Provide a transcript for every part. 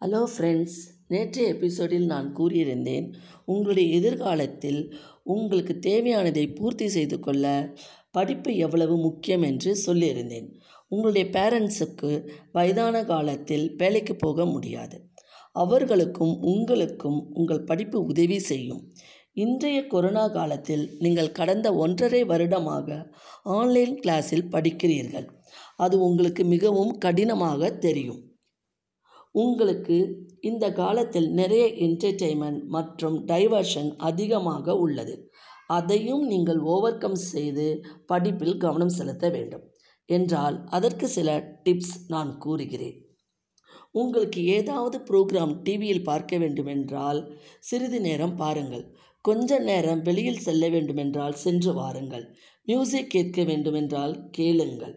Hello friends நேற்றைய எபிசோடில் நான் கூறியிருந்தேன் உங்களுடைய எதிர்காலத்தில் உங்களுக்கு தேவையானதை பூர்த்தி செய்து கொள்ள படிப்பு எவ்வளவு முக்கியம் என்று சொல்லியிருந்தேன். உங்களுடைய பேரண்ட்ஸுக்கு வயதான காலத்தில் வேலைக்கு போக முடியாது. அவர்களுக்கும் உங்களுக்கும் உங்கள் படிப்பு உதவி செய்யும். இன்றைய கொரோனா காலத்தில் நீங்கள் கடந்த ஒன்றரை வருடமாக ஆன்லைன் கிளாஸில் படிக்கிறீர்கள். அது உங்களுக்கு மிகவும் கடினமாக தெரியும். உங்களுக்கு இந்த காலத்தில் நிறைய என்டர்டெயின்மெண்ட் மற்றும் டைவர்ஷன் அதிகமாக உள்ளது. அதையும் நீங்கள் ஓவர் கம் செய்து படிப்பில் கவனம் செலுத்த வேண்டும். என்றால் அதற்கு சில டிப்ஸ் நான் கூறுகிறேன். உங்களுக்கு ஏதாவது ப்ரோக்ராம் டிவியில் பார்க்க வேண்டுமென்றால் சிறிது நேரம் பாருங்கள். கொஞ்ச நேரம் வெளியில் செல்ல வேண்டுமென்றால் சென்று வாருங்கள். மியூசிக் கேட்க வேண்டுமென்றால் கேளுங்கள்.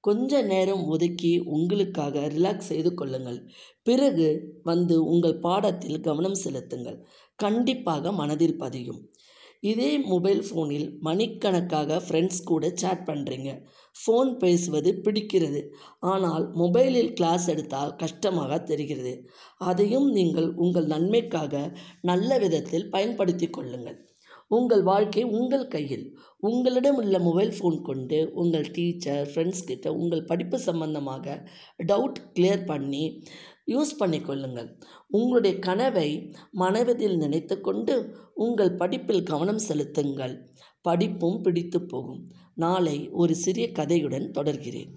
கொஞ்ச நேரம் ஒதுக்கி உங்களுக்காக ரிலாக்ஸ் செய்து கொள்ளுங்கள். பிறகு வந்து உங்கள் பாடத்தில் கவனம் செலுத்துங்கள். கண்டிப்பாக மனதில் பதியும். இதே மொபைல் ஃபோனில் மணிக்கணக்காக ஃப்ரெண்ட்ஸ் கூட சேட் பண்ணுறீங்க ஃபோன் பேசுவது பிடிக்கிறது. ஆனால் மொபைலில் கிளாஸ் எடுத்தால் கஷ்டமாக தெரிகிறது. அதையும் நீங்கள் உங்கள் நன்மைக்காக நல்ல விதத்தில் பயன்படுத்தி கொள்ளுங்கள். உங்கள் வாழ்க்கை உங்கள் கையில். உங்களிடம் உள்ள மொபைல் ஃபோன் கொண்டு உங்கள் டீச்சர் ஃப்ரெண்ட்ஸ் கிட்ட உங்கள் படிப்பு சம்பந்தமாக டவுட் கிளியர் பண்ணி யூஸ் பண்ணிக்கொள்ளுங்கள் உங்களுடைய கனவை மனதில் நினைத்து கொண்டு உங்கள் படிப்பில் கவனம் செலுத்துங்கள். படிப்பும் பிடித்து போகும். நாளை ஒரு சிறிய கதையுடன் தொடர்கிறேன்.